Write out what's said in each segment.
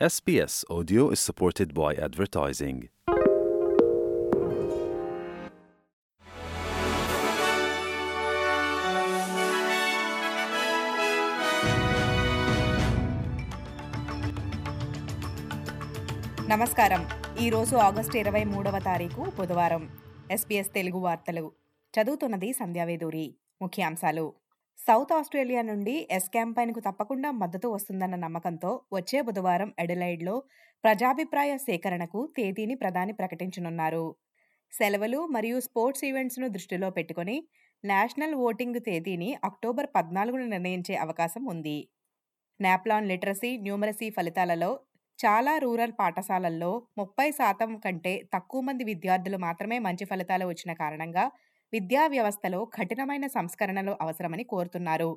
SBS Audio is supported by advertising. నమస్కారం ఈరోజు August ఇరవై మూడవ తారీఖు బుధవారం ఎస్పీఎస్ తెలుగు వార్తలు చదువుతున్నది సంధ్యావేదూరి ముఖ్యాంశాలు సౌత్ ఆస్ట్రేలియా నుండి ఎస్ క్యాంపైన్కు తప్పకుండా మద్దతు వస్తుందన్న నమ్మకంతో వచ్చే బుధవారం ఎడలైడ్లో ప్రజాభిప్రాయ సేకరణకు తేదీని ప్రధాని ప్రకటించనున్నారు. సెలవులు మరియు స్పోర్ట్స్ ఈవెంట్స్ను దృష్టిలో పెట్టుకుని నేషనల్ ఓటింగ్ తేదీని అక్టోబర్ పద్నాలుగున నిర్ణయించే అవకాశం ఉంది. నాప్లాన్ లిటరసీ న్యూమరసీ ఫలితాలలో చాలా రూరల్ పాఠశాలల్లో ముప్పై శాతం కంటే తక్కువ మంది విద్యార్థులు మాత్రమే మంచి ఫలితాలు వచ్చిన కారణంగా విద్యా వ్యవస్థలో కఠినమైన సంస్కరణలు అవసరమని కోరుతున్నారు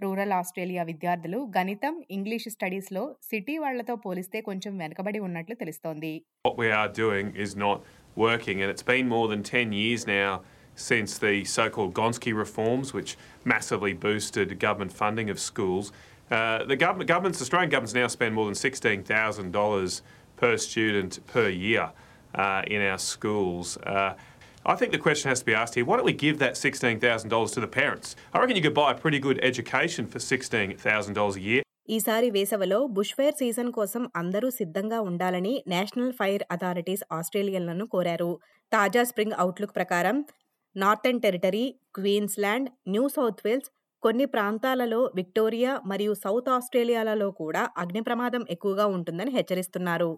రూరల్ ఆస్ట్రేలియా విద్యార్థులు గణితం ఇంగ్లీష్ స్టడీస్లో సిటీ వాళ్ళతో పోలిస్తే కొంచెం వెనుకబడి ఉన్నట్లు తెలుస్తోంది what we are doing is not working, and it's been more than 10 years now since the so called Gonski reforms, which massively boosted government funding of schools. Uh, the government, governments, Australian governments now spend more than $16,000 per student per year uh, in our schools. Uh, I think the question has to be asked here why don't we give that $16,000 to the parents? I reckon you could buy a pretty good education for $16,000 a year. ఈసారి వేసవిలో bushfire season కోసం అందరూ సిద్ధంగా ఉండాలని national fire authorities ఆస్ట్రేలియన్లను కోరారు తాజా spring outlook ప్రకారం northern territory Queensland New South Wales కొన్ని ప్రాంతాలలో విక్టోరియా మరియు సౌత్ ఆస్ట్రేలియాలలో కూడా అగ్ని ప్రమాదం ఎక్కువగా ఉంటుందని హెచ్చరిస్తున్నారు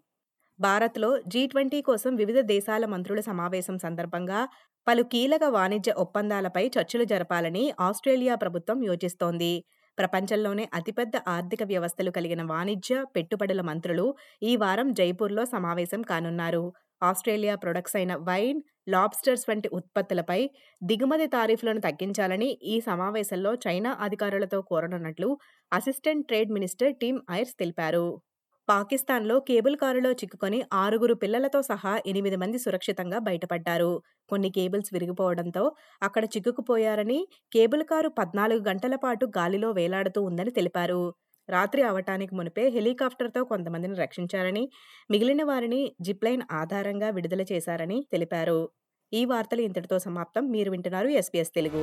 భారత్లో జీ ట్వంటీ కోసం వివిధ దేశాల మంత్రుల సమావేశం సందర్భంగా పలు కీలక వాణిజ్య ఒప్పందాలపై చర్చలు జరపాలని ఆస్ట్రేలియా ప్రభుత్వం యోచిస్తోంది. ప్రపంచంలోనే అతిపెద్ద ఆర్థిక వ్యవస్థలు కలిగిన వాణిజ్య పెట్టుబడుల మంత్రులు ఈ వారం జైపూర్లో సమావేశం కానున్నారు. ఆస్ట్రేలియా ప్రొడక్ట్స్ అయిన వైన్ లాబ్స్టర్స్ వంటి ఉత్పత్తులపై దిగుమతి తారీఫ్లను తగ్గించాలని ఈ సమావేశంలో చైనా అధికారులతో కోరనున్నట్లు assistant trade minister Tim Ayres తెలిపారు. పాకిస్తాన్లో కేబుల్ కారులో చిక్కుకొని ఆరుగురు పిల్లలతో సహా ఎనిమిది మంది సురక్షితంగా బయటపడ్డారు. కొన్ని కేబుల్స్ విరిగిపోవడంతో అక్కడ చిక్కుకుపోయారని కేబుల్ కారు పద్నాలుగు గంటల పాటు గాలిలో వేలాడుతూ ఉందని తెలిపారు. రాత్రి అవటానికి మునిపే హెలికాప్టర్తో కొంతమందిని రక్షించారని మిగిలిన వారిని జిప్లైన్ ఆధారంగా విడుదల చేశారని తెలిపారు. ఈ వార్తలు ఇంతటితో సమాప్తం. మీరు వింటున్నారు ఎస్పీఎస్ తెలుగు.